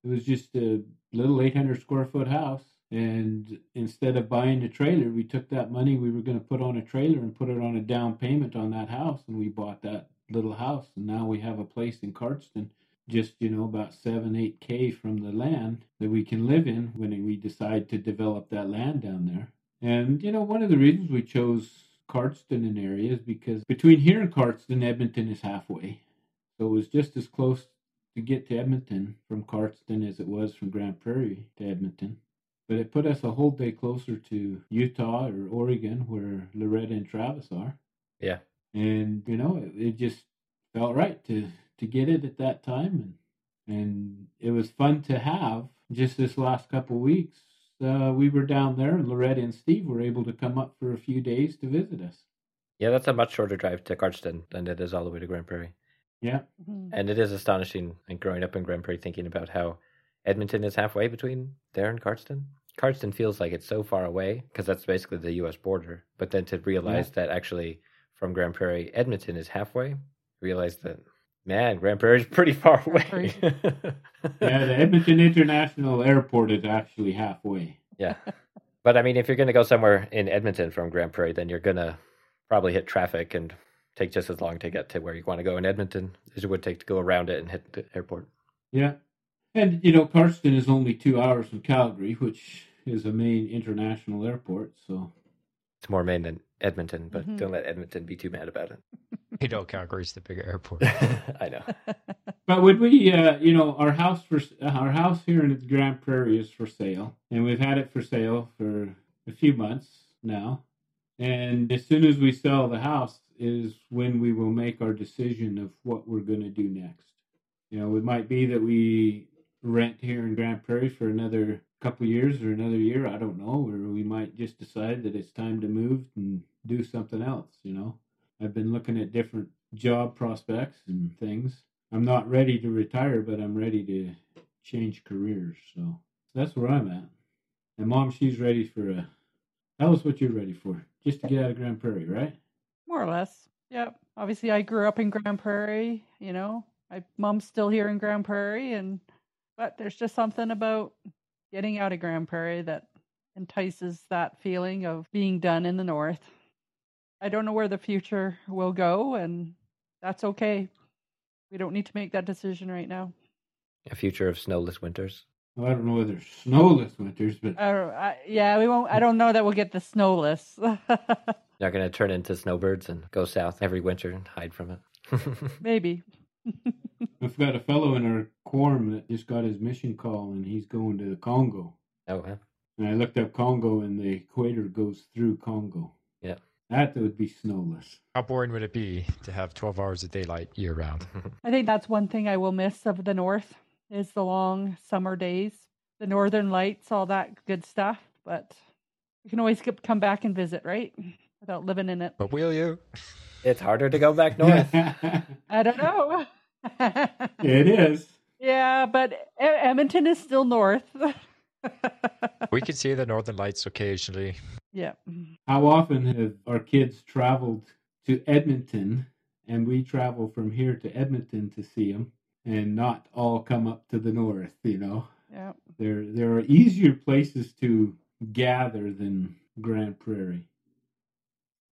it was just a little 800 square foot house. And instead of buying a trailer, we took that money we were going to put on a trailer and put it on a down payment on that house. And we bought that little house. And now we have a place in Cardston, just, you know, about seven, eight K from the land that we can live in when we decide to develop that land down there. And, you know, one of the reasons we chose Cardston and area is because between here and Cardston, Edmonton is halfway. So it was just as close to get to Edmonton from Cardston as it was from Grande Prairie to Edmonton. But it put us a whole day closer to Utah or Oregon, where Loretta and Travis are. Yeah. And you know, it, it just felt right to to get it at that time, and and it was fun to have. Just this last couple of weeks, uh, we were down there, and Loretta and Steve were able to come up for a few days to visit us. Yeah, that's a much shorter drive to Cardston than it is all the way to Grande Prairie. Yeah, Mhm. And it is astonishing, and growing up in Grande Prairie, thinking about how Edmonton is halfway between there and Cardston. Cardston feels like it's so far away because that's basically the U.S. border. But then to realize that actually from Grande Prairie, Edmonton is halfway, Realized that man, Grande Prairie is pretty far away. yeah. The Edmonton International Airport is actually halfway. yeah, but I mean, if you're going to go somewhere in Edmonton from Grande Prairie, then you're going to probably hit traffic and take just as long to get to where you want to go in Edmonton as it would take to go around it and hit the airport. Yeah. And, you know, Cardston is only two hours from Calgary, which is a main international airport. So, It's more main than Edmonton, but Mhm. don't let Edmonton be too mad about it. You know, Calgary's the bigger airport. I know. but would we, uh, you know, our house for our house here in the Grande Prairie is for sale, and we've had it for sale for a few months now. And as soon as we sell the house, is when we will make our decision of what we're going to do next. You know, it might be that we rent here in Grande Prairie for another couple years or another year. I don't know, or we might just decide that it's time to move and do something else. You know, I've been looking at different job prospects and things. I'm not ready to retire, but I'm ready to change careers. So that's where I'm at. And mom, she's ready for a. Tell us what you're ready for. Just to get out of Grande Prairie, right? More or less. Yep. Obviously, I grew up in Grande Prairie. You know, my mom's still here in Grande Prairie, and but there's just something about getting out of Grande Prairie that entices that feeling of being done in the north. I don't know where the future will go, and that's okay. We don't need to make that decision right now. A future of snowless winters. Well, I don't know whether snowless winters, but I don't, I, yeah, we won't. I don't know that we'll get the snowless. You're not going to turn into snowbirds and go south every winter and hide from it. Maybe. We've got a fellow in our quorum that just got his mission call, and he's going to the Congo. oh, huh? And I looked up Congo, and the equator goes through Congo. Yeah. That would be snowless. How boring would it be to have 12 hours of daylight year round? I think that's one thing I will miss of the north is the long summer days, the northern lights, all that good stuff. But you can always come back and visit, right? Without living in it. But will you? It's harder to go back north. I don't know. it is. Yeah, but Edmonton is still north. We can see the northern lights occasionally. yeah. How often have our kids traveled to Edmonton and we travel from here to Edmonton to see them and not all come up to the north, you know? Yeah. There there are easier places to gather than Grande Prairie.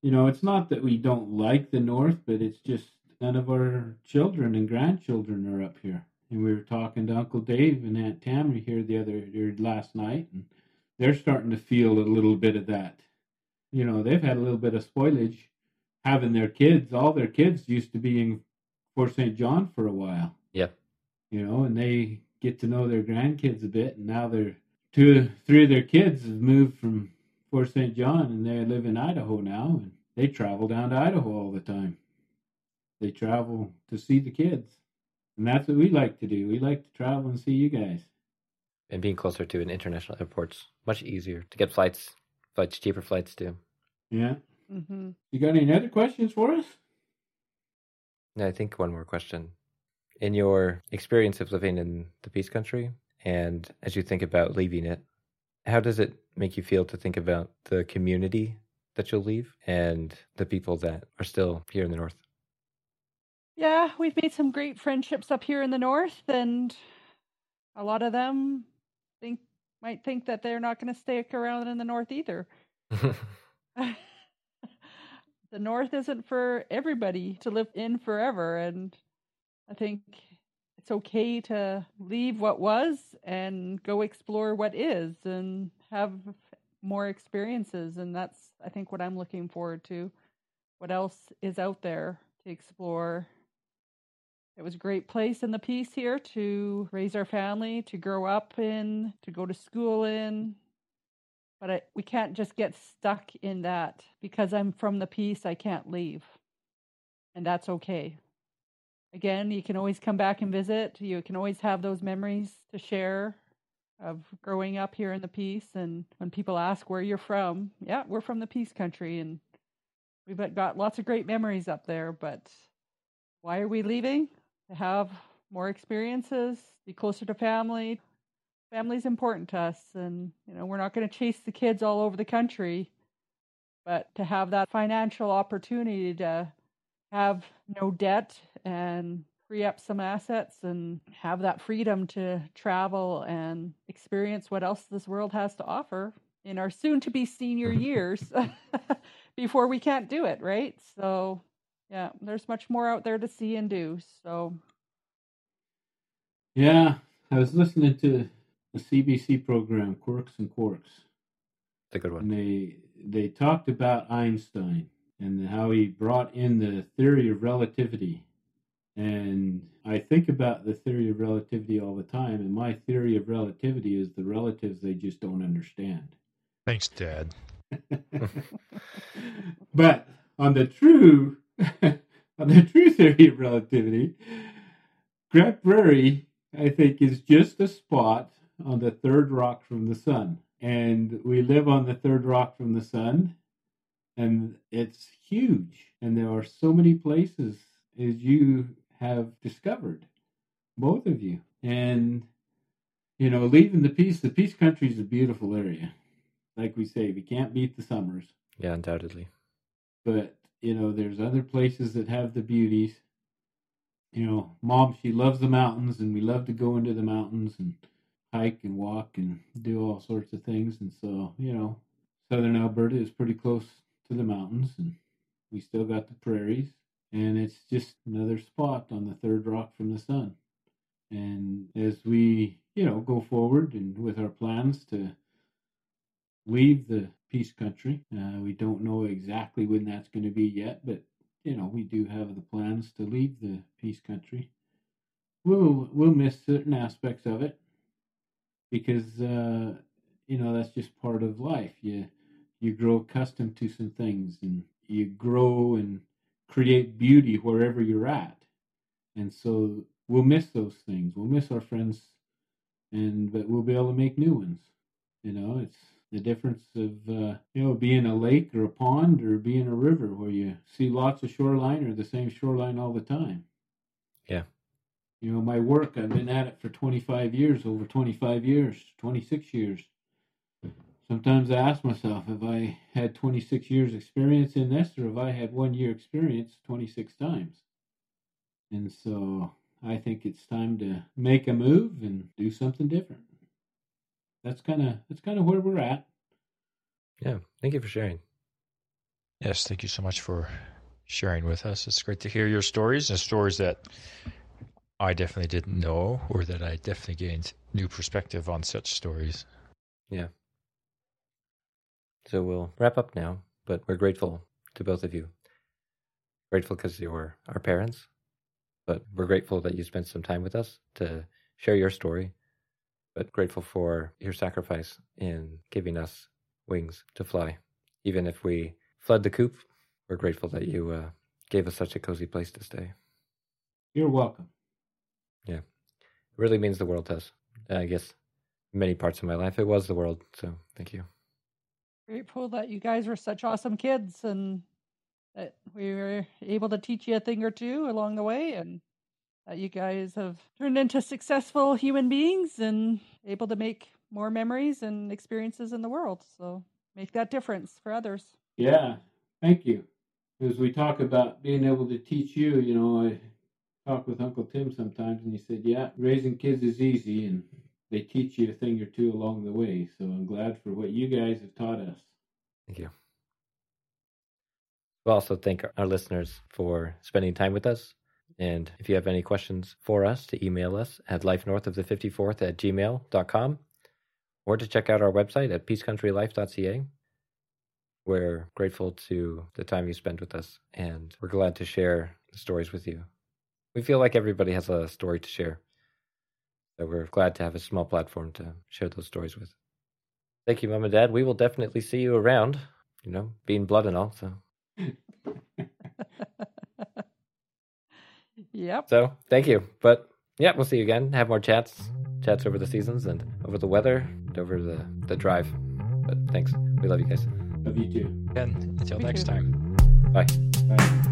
You know, it's not that we don't like the north, but it's just none of our children and grandchildren are up here. And we were talking to Uncle Dave and Aunt Tammy here the other or last night, and they're starting to feel a little bit of that. You know, they've had a little bit of spoilage having their kids. All their kids used to be in Fort St. John for a while Yep. you know, and they get to know their grandkids a bit, and now they're two, three of their kids have moved from Fort St. John, and they live in Idaho now, and they travel down to Idaho all the time. They travel to see the kids, and that's what we like to do. We like to travel and see you guys. And being closer to an international airport's much easier to get flights, flights cheaper flights too. Yeah. hmm You got any other questions for us? No, I think one more question. In your experience of living in the Peace Country, and as you think about leaving it, how does it make you feel to think about the community that you'll leave and the people that are still here in the North? Yeah, we've made some great friendships up here in the north, and a lot of them think might think that they're not going to stick around in the north either. the north isn't for everybody to live in forever and i think it's okay to leave what was and go explore what is and have more experiences. And that's i think what i'm looking forward to. What else is out there to explore? It was a great place in the peace here to raise our family to grow up in to go to school in. But I, we can't just get stuck in that. Because I'm from the peace, I can't leave. And that's okay. Again, you can always come back and visit. You can always have those memories to share of growing up here in the peace. And when people ask where you're from, yeah, we're from the peace country. And we've got lots of great memories up there. But why are we leaving? To have more experiences, be closer to family, family's important to us and you know we're not going to chase the kids all over the country but to have that financial opportunity to have no debt and free up some assets and have that freedom to travel and experience what else this world has to offer in our soon to be senior years before we can't do it right? So yeah there's much more out there to see and do so. Yeah, I was listening to the CBC program Quirks and Quarks, It's a good and one. they they talked about Einstein and how he brought in the theory of relativity. And I think about the theory of relativity all the time, and my theory of relativity is the relatives they just don't understand. Thanks, Dad. but on the true on the true theory of relativity, Grande Prairie, I think, is just a spot on the third rock from the sun. And we live on the third rock from the sun, and it's huge. And there are so many places as you have discovered, both of you. And you know, leaving the peace, the peace country is a beautiful area. Like we say, we can't beat the summers Yeah, undoubtedly. but you know there's other places that have the beauties you know mom she loves the mountains and we love to go into the mountains and hike and walk and do all sorts of things and so you know southern alberta is pretty close to the mountains and we still got the prairies and it's just another spot on the third rock from the sun and as we you know go forward and with our plans to leave the peace country. Uh, we don't know exactly when that's going to be yet, but you know we do have the plans to leave the peace country. We'll we'll miss certain aspects of it because uh, you know that's just part of life. You you grow accustomed to some things, and you grow and create beauty wherever you're at. And so we'll miss those things. We'll miss our friends, and but we'll be able to make new ones. You know, it's the difference of uh, you know being a lake or a pond or being a river where you see lots of shoreline or the same shoreline all the time. Yeah. You know, my work, I've been at it for 25 years, over 25 years, 26 years. Sometimes I ask myself if I had 26 years experience in this or if I had one year experience 26 times. And so I think it's time to make a move and do something different. That's kind of that's kind of where we're at. Yeah. Thank you for sharing. Yes, thank you so much for sharing with us. It's great to hear your stories and stories that I definitely didn't know or that I definitely gained new perspective on such stories. Yeah. So we'll wrap up now, but we're grateful to both of you. Grateful because you were our parents, but we're grateful that you spent some time with us to share your story, but grateful for your sacrifice in giving us wings to fly. Even if we fled the coop, we're grateful that you uh, gave us such a cozy place to stay. You're welcome. Yeah. It really means the world to us. I guess many parts of my life it was the world. So thank you. Grateful that you guys were such awesome kids and that we were able to teach you a thing or two along the way and that you guys have turned into successful human beings and able to make more memories and experiences in the world. So make that difference for others. Yeah, thank you. As we talk about being able to teach you, you know, I talk with Uncle Tim sometimes, and he said, "Yeah, raising kids is easy, and they teach you a thing or two along the way." So I'm glad for what you guys have taught us. Thank you. We'll also thank our listeners for spending time with us. And if you have any questions for us, to email us at lifenorth of the 54th at gmail.com or to check out our website at peacecountrylife.ca. We're grateful to the time you spend with us, and we're glad to share the stories with you. We feel like everybody has a story to share. So we're glad to have a small platform to share those stories with. Thank you, Mom and Dad. We will definitely see you around, you know, being blood and all. So, Yep. so thank you. But yeah, we'll see you again. Have more chats, chats over the seasons and over the weather and over the, the drive. But thanks. We love you guys. Love you too. And until Me next too. time. Bye. Bye.